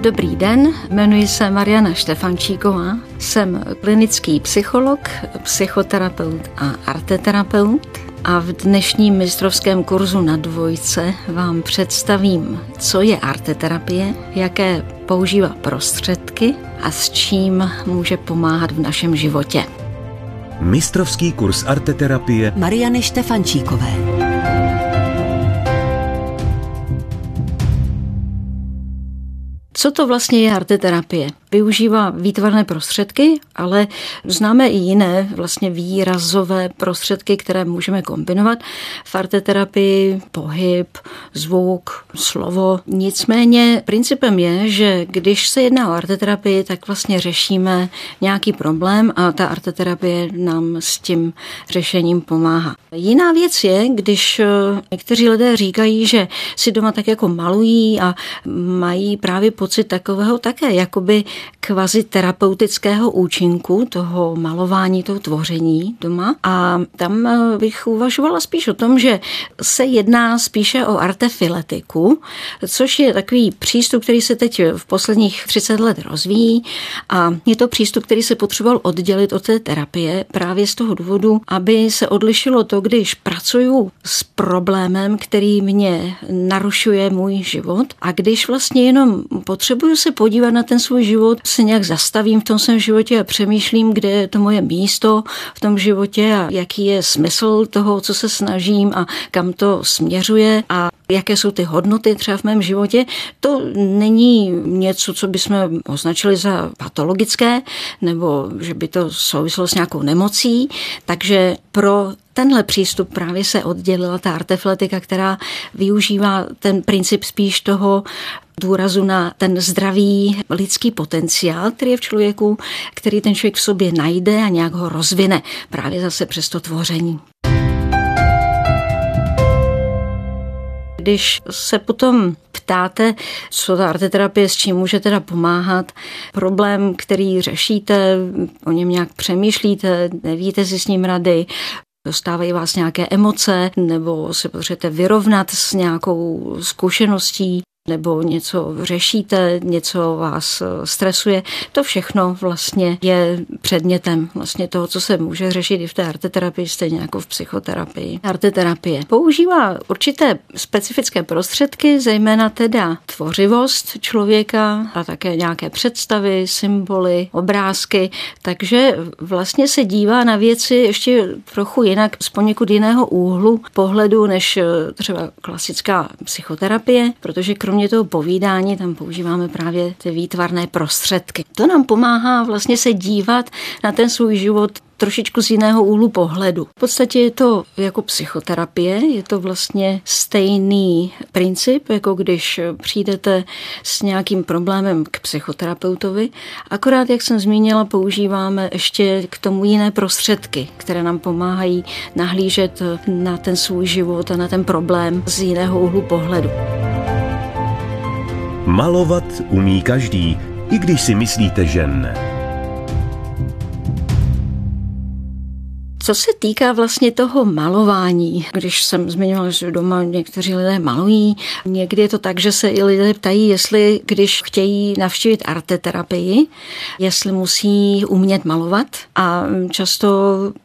Dobrý den, jmenuji se Mariana Štefančíková, jsem klinický psycholog, psychoterapeut a arteterapeut a v dnešním mistrovském kurzu na dvojce vám představím, co je arteterapie, jaké používá prostředky a s čím může pomáhat v našem životě. Mistrovský kurz arteterapie Mariany Štefančíkové. Co to vlastně je arteterapie? Využívá výtvarné prostředky, ale známe i jiné vlastně výrazové prostředky, které můžeme kombinovat. V arteterapii pohyb, zvuk, slovo. Nicméně principem je, že když se jedná o arteterapii, tak vlastně řešíme nějaký problém a ta arteterapie nám s tím řešením pomáhá. Jiná věc je, když někteří lidé říkají, že si doma tak jako malují a mají právě pocit takového také jakoby kvazi terapeutického účinku toho malování, toho tvoření doma. A tam eh, bych uvažovala spíš o tom, že se jedná spíše o artefiletiku, což je takový přístup, který se teď v posledních 30 let rozvíjí a je to přístup, který se potřeboval oddělit od té terapie právě z toho důvodu, aby se odlišilo to, když pracuju s problémem, který mě narušuje můj život a když vlastně jenom potřebuju se podívat na ten svůj život, se nějak zastavím v tom svém životě a přemýšlím, kde je to moje místo v tom životě a jaký je smysl toho, co se snažím a kam to směřuje a jaké jsou ty hodnoty třeba v mém životě, to není něco, co bychom označili za patologické, nebo že by to souviselo s nějakou nemocí. Takže pro tenhle přístup právě se oddělila ta artefletika, která využívá ten princip spíš toho důrazu na ten zdravý lidský potenciál, který je v člověku, který ten člověk v sobě najde a nějak ho rozvine právě zase přes to tvoření. Když se potom ptáte, co ta arteterapie, s čím může teda pomáhat, problém, který řešíte, o něm nějak přemýšlíte, nevíte si s ním rady, dostávají vás nějaké emoce, nebo se potřebujete vyrovnat s nějakou zkušeností, nebo něco řešíte, něco vás eh, stresuje, to všechno vlastně je předmětem vlastně toho, co se může řešit i v té arteterapii, stejně jako v psychoterapii. Arteterapie používá určité specifické prostředky, zejména teda tvořivost člověka a také nějaké představy, symboly, obrázky, takže vlastně se dívá na věci ještě trochu jinak, z poněkud jiného úhlu pohledu, než eh, třeba klasická psychoterapie, protože kromě kromě toho povídání tam používáme právě ty výtvarné prostředky. To nám pomáhá vlastně se dívat na ten svůj život trošičku z jiného úhlu pohledu. V podstatě je to jako psychoterapie, je to vlastně stejný princip, jako když přijdete s nějakým problémem k psychoterapeutovi. Akorát, jak jsem zmínila, používáme ještě k tomu jiné prostředky, které nám pomáhají nahlížet na ten svůj život a na ten problém z jiného úhlu pohledu. Malovat umí každý, i když si myslíte, že ne. Co se týká vlastně toho malování, když jsem zmiňovala, že doma někteří lidé malují, někdy je to tak, že se i lidé ptají, jestli když chtějí navštívit arteterapii, jestli musí umět malovat a často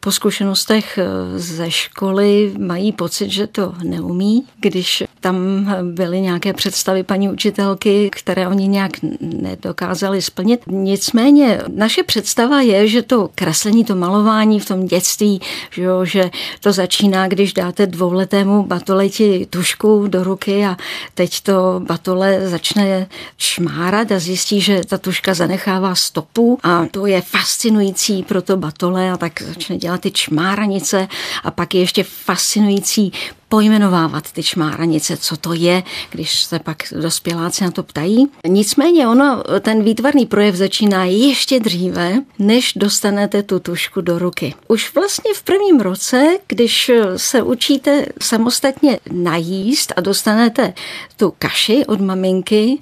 po zkušenostech ze školy mají pocit, že to neumí, když tam byly nějaké představy paní učitelky, které oni nějak nedokázali splnit. Nicméně naše představa je, že to kreslení, to malování v tom dětství že, jo, že to začíná, když dáte dvouletému batoleti tušku do ruky a teď to batole začne šmárat a zjistí, že ta tuška zanechává stopu a to je fascinující pro to batole a tak začne dělat ty čmáranice a pak je ještě fascinující pojmenovávat ty čmáranice, co to je, když se pak dospěláci na to ptají. Nicméně ono, ten výtvarný projev začíná ještě dříve, než dostanete tu tušku do ruky. Už vlastně v prvním roce, když se učíte samostatně najíst a dostanete tu kaši od maminky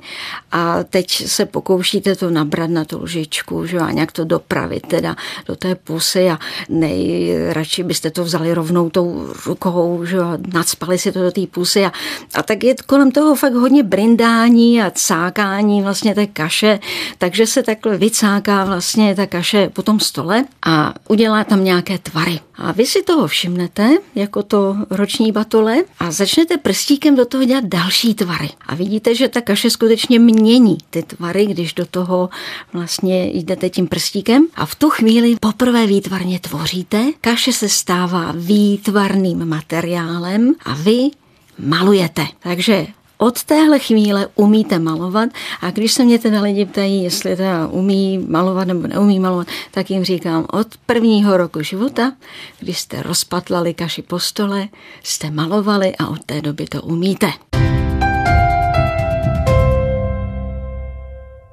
a teď se pokoušíte to nabrat na tu lžičku, že a nějak to dopravit teda do té pusy a nejradši byste to vzali rovnou tou rukou, že nadspali si to do té pusy a, a tak je kolem toho fakt hodně brindání a cákání vlastně té kaše, takže se takhle vycáká vlastně ta kaše po tom stole a udělá tam nějaké tvary. A vy si toho všimnete, jako to roční batole, a začnete prstíkem do toho dělat další tvary. A vidíte, že ta kaše skutečně mění ty tvary, když do toho vlastně jdete tím prstíkem. A v tu chvíli poprvé výtvarně tvoříte, kaše se stává výtvarným materiálem a vy malujete. Takže od téhle chvíle umíte malovat a když se mě teda lidi ptají, jestli teda umí malovat nebo neumí malovat, tak jim říkám, od prvního roku života, když jste rozpatlali kaši po stole, jste malovali a od té doby to umíte.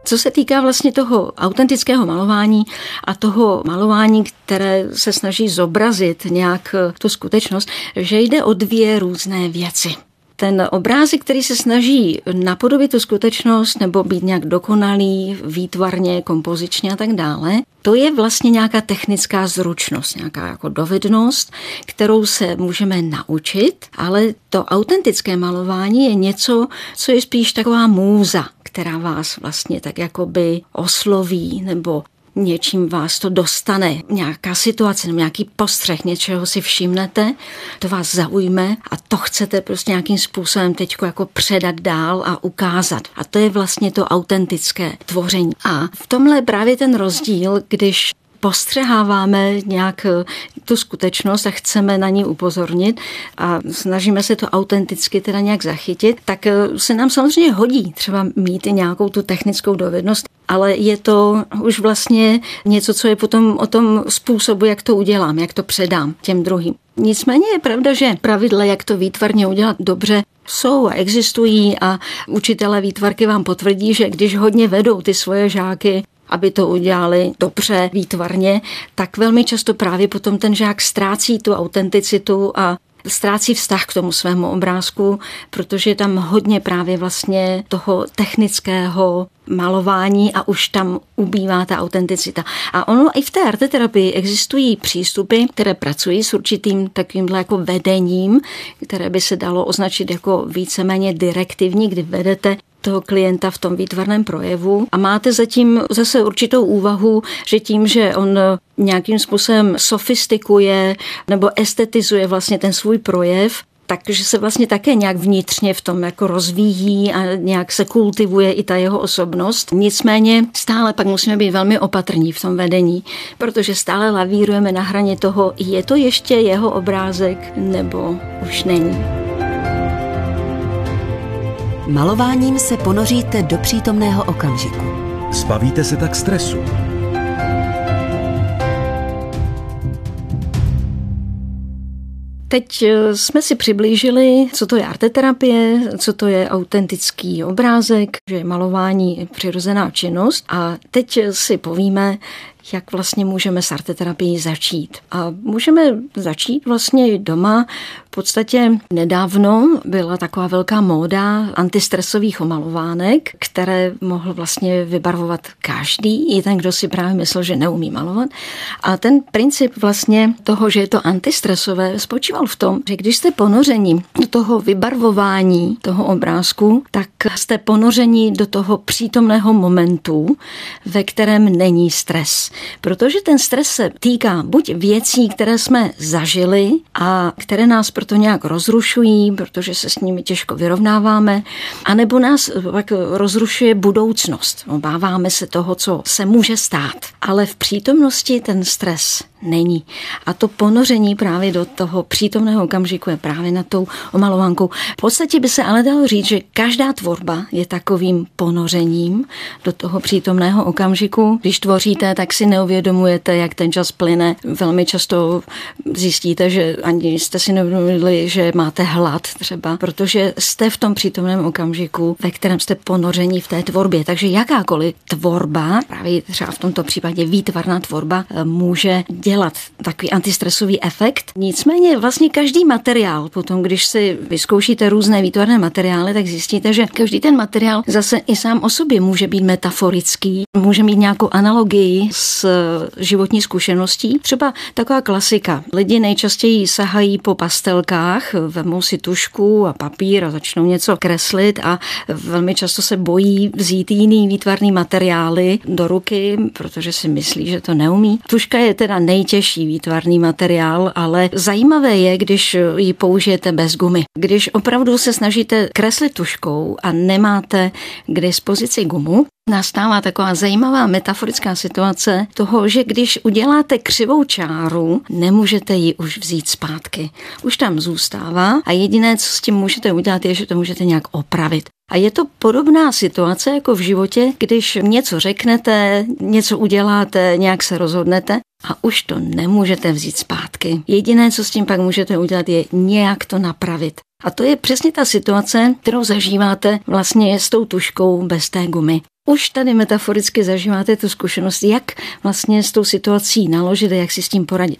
Co se týká vlastně toho autentického malování a toho malování, které se snaží zobrazit nějak tu skutečnost, že jde o dvě různé věci ten obrázek, který se snaží napodobit tu skutečnost nebo být nějak dokonalý, výtvarně, kompozičně a tak dále, to je vlastně nějaká technická zručnost, nějaká jako dovednost, kterou se můžeme naučit, ale to autentické malování je něco, co je spíš taková můza, která vás vlastně tak jakoby osloví nebo něčím vás to dostane, nějaká situace nebo nějaký postřeh, něčeho si všimnete, to vás zaujme a to chcete prostě nějakým způsobem teď jako předat dál a ukázat. A to je vlastně to autentické tvoření. A v tomhle je právě ten rozdíl, když postřeháváme nějak eh, tu skutečnost a chceme na ní upozornit a snažíme se to autenticky teda nějak zachytit, tak eh, se nám samozřejmě hodí třeba mít i nějakou tu technickou dovednost, ale je to už vlastně něco, co je potom o tom způsobu, jak to udělám, jak to předám těm druhým. Nicméně je pravda, že pravidla, jak to výtvarně udělat dobře, jsou a existují a učitelé výtvarky vám potvrdí, že když hodně vedou ty svoje žáky aby to udělali dobře, výtvarně, tak velmi často právě potom ten žák ztrácí tu autenticitu a ztrácí vztah k tomu svému obrázku, protože je tam hodně právě vlastně toho technického malování a už tam ubývá ta autenticita. A ono i v té arteterapii existují přístupy, které pracují s určitým takovýmhle jako vedením, které by se dalo označit jako víceméně direktivní, kdy vedete toho klienta v tom výtvarném projevu a máte zatím zase určitou úvahu, že tím, že on nějakým způsobem sofistikuje nebo estetizuje vlastně ten svůj projev, takže se vlastně také nějak vnitřně v tom jako rozvíjí a nějak se kultivuje i ta jeho osobnost. Nicméně stále pak musíme být velmi opatrní v tom vedení, protože stále lavírujeme na hraně toho, je to ještě jeho obrázek nebo už není. Malováním se ponoříte do přítomného okamžiku. Zbavíte se tak stresu. Teď eh, jsme si přiblížili, co to je arteterapie, co to je autentický obrázek, že je malování přirozená činnost. A teď si povíme, jak vlastně můžeme s arteterapií začít. A můžeme začít vlastně doma. V podstatě nedávno byla taková velká móda antistresových omalovánek, které mohl vlastně vybarvovat každý, i ten, kdo si právě myslel, že neumí malovat. A ten princip vlastně toho, že je to antistresové, spočíval v tom, že když jste ponoření do toho vybarvování toho obrázku, tak jste ponoření do toho přítomného momentu, ve kterém není stres. Protože ten stres se týká buď věcí, které jsme zažili a které nás proto nějak rozrušují, protože se s nimi těžko vyrovnáváme, anebo nás pak rozrušuje budoucnost. Obáváme se toho, co se může stát. Ale v přítomnosti ten stres není. A to ponoření právě do toho přítomného okamžiku je právě na tou omalovankou. V podstatě by se ale dalo říct, že každá tvorba je takovým ponořením do toho přítomného okamžiku. Když tvoříte, tak si neuvědomujete, jak ten čas plyne. Velmi často zjistíte, že ani jste si neuvědomili, že máte hlad třeba, protože jste v tom přítomném okamžiku, ve kterém jste ponoření v té tvorbě. Takže jakákoliv tvorba, právě třeba v tomto případě výtvarná tvorba, může dělat dělat takový antistresový efekt. Nicméně vlastně každý materiál, potom když si vyzkoušíte různé výtvarné materiály, tak zjistíte, že každý ten materiál zase i sám o sobě může být metaforický, může mít nějakou analogii s životní zkušeností. Třeba taková klasika. Lidi nejčastěji sahají po pastelkách, vemou si tušku a papír a začnou něco kreslit a velmi často se bojí vzít jiný výtvarný materiály do ruky, protože si myslí, že to neumí. Tuška je teda nejtěžší výtvarný materiál, ale zajímavé je, když ji použijete bez gumy. Když opravdu se snažíte kreslit tuškou a nemáte k dispozici gumu, nastává taková zajímavá metaforická situace toho, že když uděláte křivou čáru, nemůžete ji už vzít zpátky. Už tam zůstává a jediné, co s tím můžete udělat, je, že to můžete nějak opravit. A je to podobná situace jako v životě, když něco řeknete, něco uděláte, nějak se rozhodnete a už to nemůžete vzít zpátky. Jediné, co s tím pak můžete udělat, je nějak to napravit. A to je přesně ta situace, kterou zažíváte vlastně s tou tuškou bez té gumy. Už tady metaforicky zažíváte tu zkušenost, jak vlastně s tou situací naložit a jak si s tím poradit.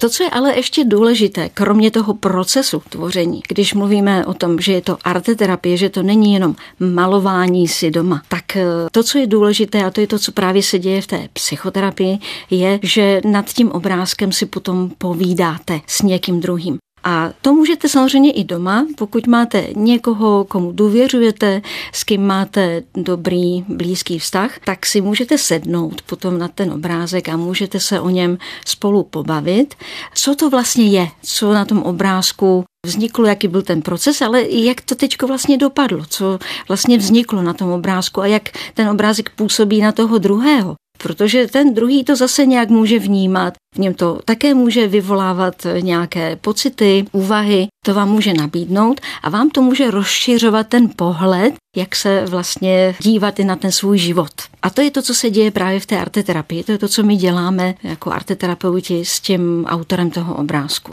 To, co je ale ještě důležité, kromě toho procesu tvoření, když mluvíme o tom, že je to arteterapie, že to není jenom malování si doma, tak eh, to, co je důležité, a to je to, co právě se děje v té psychoterapii, je, že nad tím obrázkem si potom povídáte s někým druhým. A to můžete samozřejmě i doma, pokud máte někoho, komu důvěřujete, s kým máte dobrý, blízký vztah, tak si můžete sednout potom na ten obrázek a můžete se o něm spolu pobavit. Co to vlastně je, co na tom obrázku vzniklo, jaký byl ten proces, ale jak to teď vlastně dopadlo, co vlastně vzniklo na tom obrázku? A jak ten obrázek působí na toho druhého protože ten druhý to zase nějak může vnímat. V něm to také může vyvolávat nějaké pocity, úvahy, to vám může nabídnout a vám to může rozšiřovat ten pohled, jak se vlastně dívat i na ten svůj život. A to je to, co se děje právě v té arteterapii. To je to, co my děláme jako arteterapeuti s tím autorem toho obrázku.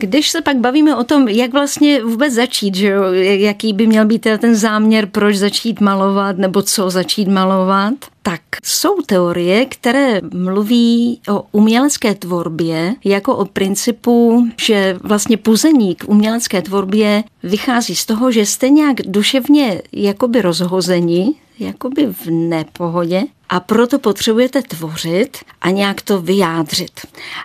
Když se pak bavíme o tom, jak vlastně vůbec začít, že jo, jaký by měl být ten záměr, proč začít malovat nebo co začít malovat, tak jsou teorie, které mluví o umělecké tvorbě jako o principu, že vlastně puzení k umělecké tvorbě vychází z toho, že jste nějak duševně jakoby rozhozeni, jakoby v nepohodě a proto potřebujete tvořit a nějak to vyjádřit.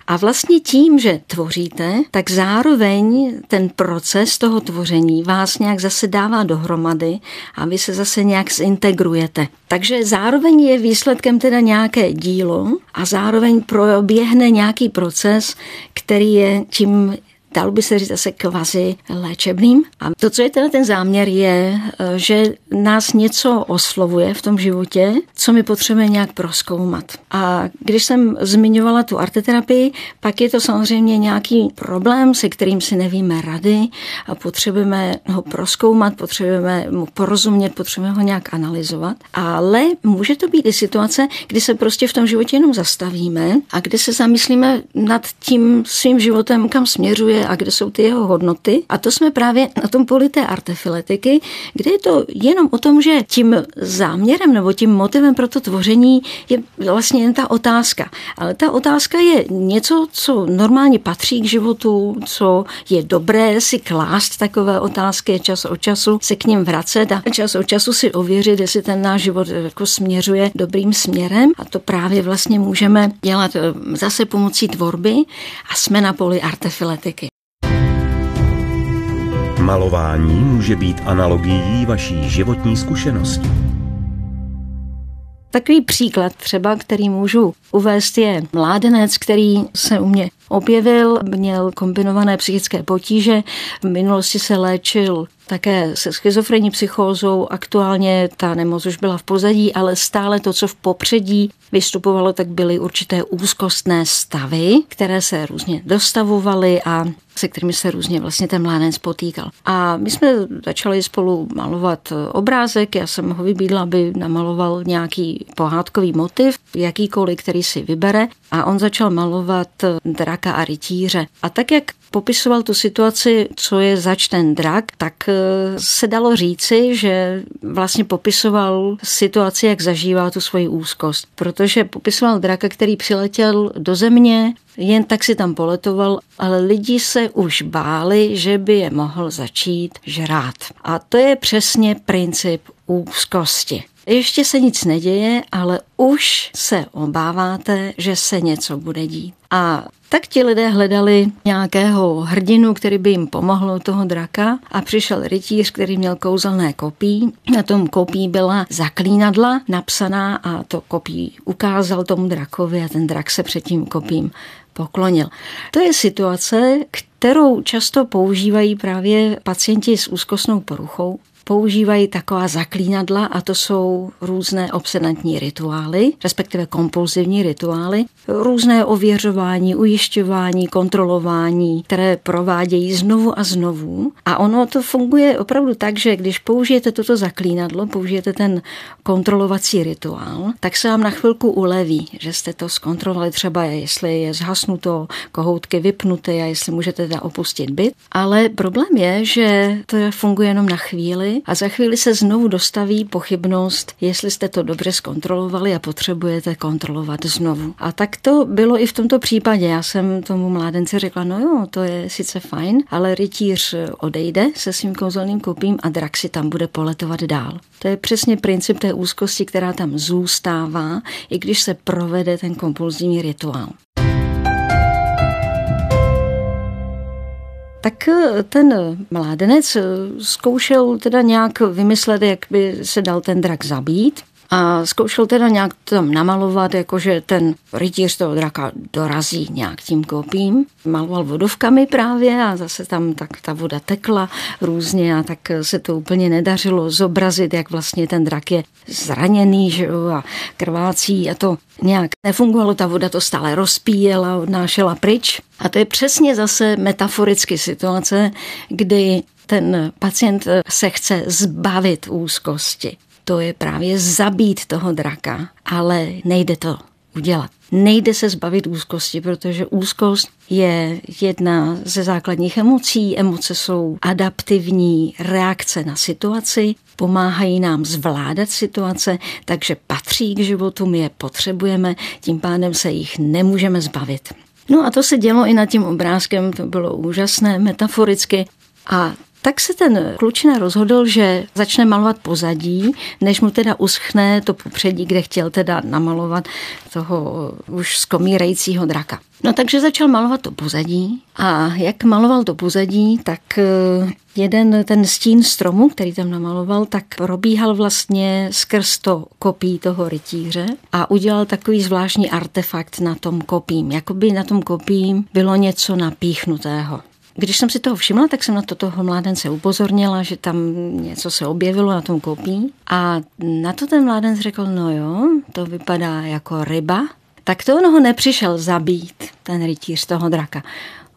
A vlastně tím, že tvoříte, tak zároveň ten proces toho tvoření vás nějak zase dává dohromady a vy se zase nějak zintegrujete. Takže zároveň je výsledkem teda nějaké dílo a zároveň proběhne nějaký proces, který je tím dalo by se říct zase kvazi léčebným. A to, co je teda ten záměr, je, eh, že nás něco oslovuje v tom životě, co my potřebujeme nějak proskoumat. A když jsem zmiňovala tu arteterapii, pak je to samozřejmě nějaký problém, se kterým si nevíme rady a potřebujeme ho proskoumat, potřebujeme mu porozumět, potřebujeme ho nějak analyzovat. Ale může to být i situace, kdy se prostě v tom životě jenom zastavíme a kdy se zamyslíme nad tím svým životem, kam směřuje a kde jsou ty jeho hodnoty. A to jsme právě na tom poli té artefiletiky, kde je to jenom o tom, že tím záměrem nebo tím motivem pro to tvoření je vlastně jen ta otázka. Ale ta otázka je něco, co normálně patří k životu, co je dobré si klást takové otázky čas od času, se k ním vracet a čas od času si ověřit, jestli ten náš život jako směřuje dobrým směrem. A to právě vlastně můžeme dělat eh, zase pomocí tvorby a jsme na poli artefiletiky. Malování může být analogií vaší životní zkušenosti. Takový příklad třeba, který můžu uvést, je mládenec, který se u mě objevil, měl kombinované psychické potíže, v minulosti se léčil také se schizofrenní psychózou. Aktuálně ta nemoc už byla v pozadí, ale stále to, co v popředí vystupovalo, tak byly určité úzkostné stavy, které se různě dostavovaly a se kterými se různě vlastně ten mládenec potýkal. A my jsme začali spolu malovat obrázek, já jsem ho vybídla, aby namaloval nějaký pohádkový motiv, jakýkoliv, který si vybere a on začal malovat draka a rytíře. A tak, jak popisoval tu situaci, co je zač ten drak, tak eh, se dalo říci, že vlastně popisoval situaci, jak zažívá tu svoji úzkost. Protože popisoval draka, který přiletěl do země, jen tak si tam poletoval, ale lidi se už báli, že by je mohl začít žrát. A to je přesně princip úzkosti. Ještě se nic neděje, ale už se obáváte, že se něco bude dít. A tak ti lidé hledali nějakého hrdinu, který by jim pomohl toho draka a přišel rytíř, který měl kouzelné kopí. Na tom kopí byla zaklínadla napsaná a to kopí ukázal tomu drakovi a ten drak se před tím kopím poklonil. To je situace, kterou často používají právě pacienti s úzkostnou poruchou, používají taková zaklínadla a to jsou různé obsedantní rituály, respektive kompulzivní rituály, různé ověřování, ujišťování, kontrolování, které provádějí znovu a znovu. A ono to funguje opravdu tak, že když použijete toto zaklínadlo, použijete ten kontrolovací rituál, tak se vám na chvilku uleví, že jste to zkontrolovali třeba, jestli je zhasnuto, kohoutky vypnuté a jestli můžete teda opustit byt. Ale problém je, že to funguje jenom na chvíli a za chvíli se znovu dostaví pochybnost, jestli jste to dobře zkontrolovali a potřebujete kontrolovat znovu. A tak to bylo i v tomto případě. Já jsem tomu mládenci řekla, no jo, to je sice fajn, ale rytíř odejde se svým kouzelným kopím a drak si tam bude poletovat dál. To je přesně princip té úzkosti, která tam zůstává, i když se provede ten kompulzivní rituál. Tak eh, ten mládenec eh, zkoušel teda nějak vymyslet, jak by se dal ten drak zabít. A zkoušel teda nějak tam namalovat, jakože ten rytíř toho draka dorazí nějak tím kopím. Maloval vodovkami právě a zase tam tak ta voda tekla různě a tak se to úplně nedařilo zobrazit, jak vlastně ten drak je zraněný že jo, a krvácí a to nějak nefungovalo, ta voda to stále rozpíjela, odnášela pryč. A to je přesně zase metaforicky situace, kdy ten pacient se chce zbavit úzkosti to je právě zabít toho draka, ale nejde to udělat. Nejde se zbavit úzkosti, protože úzkost je jedna ze základních emocí. Emoce jsou adaptivní reakce na situaci, pomáhají nám zvládat situace, takže patří k životu, my je potřebujeme, tím pádem se jich nemůžeme zbavit. No a to se dělo i nad tím obrázkem, to bylo úžasné, metaforicky. A tak se ten klučina rozhodl, že začne malovat pozadí, než mu teda uschne to popředí, kde chtěl teda namalovat toho už skomírajícího draka. No takže začal malovat to pozadí a jak maloval to pozadí, tak eh, jeden ten stín stromu, který tam namaloval, tak probíhal vlastně skrz to kopí toho rytíře a udělal takový zvláštní artefakt na tom kopím. Jakoby na tom kopím bylo něco napíchnutého. Když jsem si toho všimla, tak jsem na to toho mládence upozornila, že tam něco se objevilo na tom kopí. A na to ten mládenec řekl, no jo, to vypadá jako ryba. Tak to on ho nepřišel zabít, ten rytíř toho draka.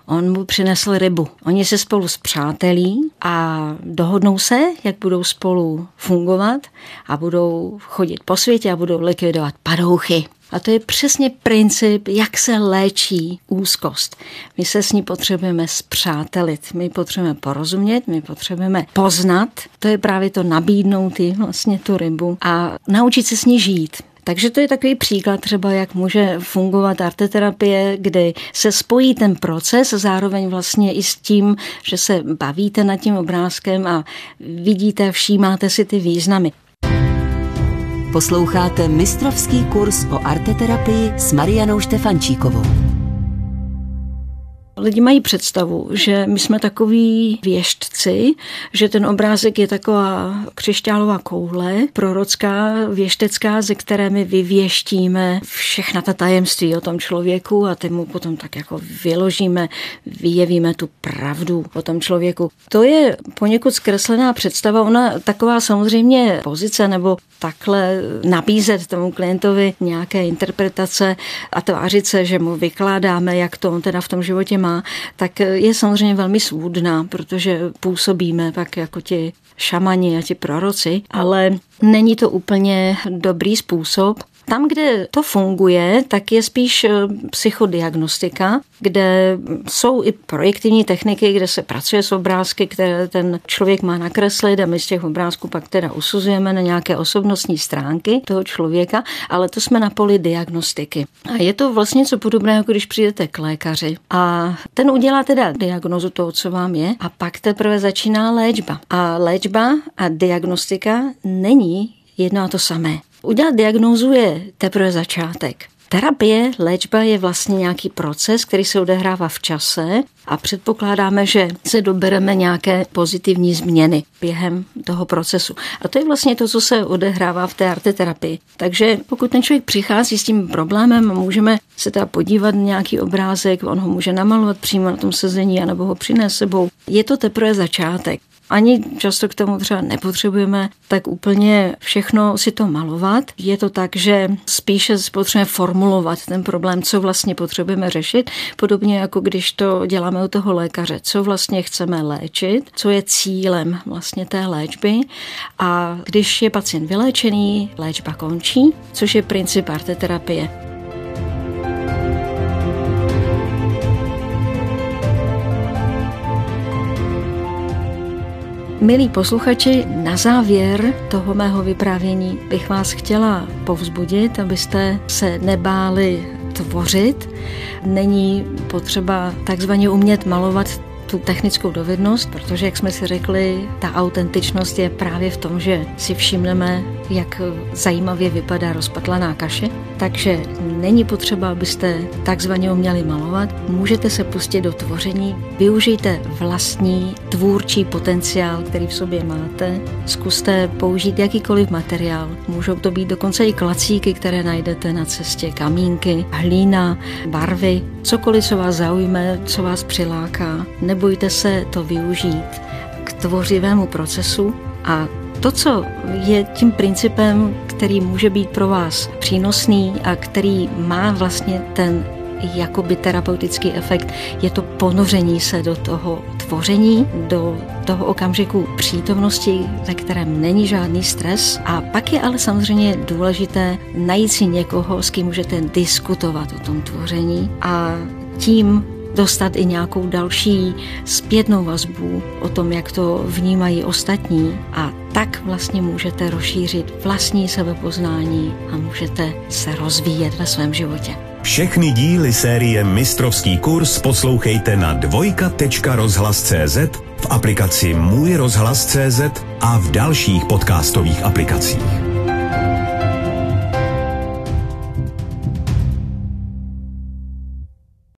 On mu přinesl rybu. Oni se spolu zpřátelí a dohodnou se, jak budou spolu fungovat a budou chodit po světě a budou likvidovat padouchy. A to je přesně princip, jak se léčí úzkost. My se s ní potřebujeme zpřátelit, my potřebujeme porozumět, my potřebujeme poznat. To je právě to nabídnout jí vlastně tu rybu a naučit se s ní žít. Takže to je takový příklad třeba, jak může fungovat arteterapie, kdy se spojí ten proces zároveň vlastně i s tím, že se bavíte nad tím obrázkem a vidíte, všímáte si ty významy. Posloucháte mistrovský kurz o arteterapii s Marianou Štefančíkovou. Lidi mají představu, že my jsme takový věštci, že ten obrázek je taková křišťálová koule, prorocká, věštecká, ze které my vyvěštíme všechna ta tajemství o tom člověku a ty mu potom tak jako vyložíme, vyjevíme tu pravdu o tom člověku. To je poněkud zkreslená představa, ona taková samozřejmě pozice nebo takhle nabízet tomu klientovi nějaké interpretace a tvářit se, že mu vykládáme, jak to on teda v tom životě má, tak je samozřejmě velmi svůdná, protože působíme pak jako ti šamani a ti proroci, ale není to úplně dobrý způsob, Tam, kde to funguje, tak je spíš eh, psychodiagnostika, kde jsou i projektivní techniky, kde se pracuje s obrázky, které ten člověk má nakreslit a my z těch obrázků pak teda usuzujeme na nějaké osobnostní stránky toho člověka, ale to jsme na poli diagnostiky. A je to vlastně něco podobného, když přijdete k lékaři a ten udělá teda diagnozu toho, co vám je a pak teprve začíná léčba. A léčba a diagnostika není jedno a to samé. Udělat diagnózu je teprve začátek. Terapie, léčba je vlastně nějaký proces, který se odehrává v čase a předpokládáme, že se dobereme nějaké pozitivní změny během toho procesu. A to je vlastně to, co se odehrává v té arteterapii. Takže pokud ten člověk přichází s tím problémem, můžeme se teda podívat na nějaký obrázek, on ho může namalovat přímo na tom sezení, anebo ho přinést sebou. Je to teprve začátek. Ani často k tomu třeba nepotřebujeme tak úplně všechno si to malovat. Je to tak, že spíše potřebujeme formulovat ten problém, co vlastně potřebujeme řešit, podobně jako když to děláme u toho lékaře, co vlastně chceme léčit, co je cílem vlastně té léčby a když je pacient vyléčený, léčba končí, což je princip arteterapie. Milí posluchači, na závěr toho mého vyprávění bych vás chtěla povzbudit, abyste se nebáli tvořit. Není potřeba takzvaně umět malovat tu technickou dovednost, protože, jak jsme si řekli, ta autentičnost je právě v tom, že si všimneme, jak zajímavě vypadá rozpatlaná kaše. Takže není potřeba, abyste takzvaně uměli malovat. Můžete se pustit do tvoření, využijte vlastní tvůrčí potenciál, který v sobě máte. Zkuste použít jakýkoliv materiál. Můžou to být dokonce i klacíky, které najdete na cestě, kamínky, hlína, barvy, cokoliv, co vás zaujme, co vás přiláká. Nebojte se to využít k tvořivému procesu a to, co je tím principem, který může být pro vás přínosný a který má vlastně ten jakoby terapeutický efekt, je to ponoření se do toho tvoření, do toho okamžiku přítomnosti, ve kterém není žádný stres. A pak je ale samozřejmě důležité najít si někoho, s kým můžete diskutovat o tom tvoření a tím dostat i nějakou další zpětnou vazbu o tom, jak to vnímají ostatní a tak vlastně můžete rozšířit vlastní sebepoznání a můžete se rozvíjet ve svém životě. Všechny díly série Mistrovský kurz poslouchejte na dvojka.rozhlas.cz, v aplikaci Můj rozhlas.cz a v dalších podcastových aplikacích.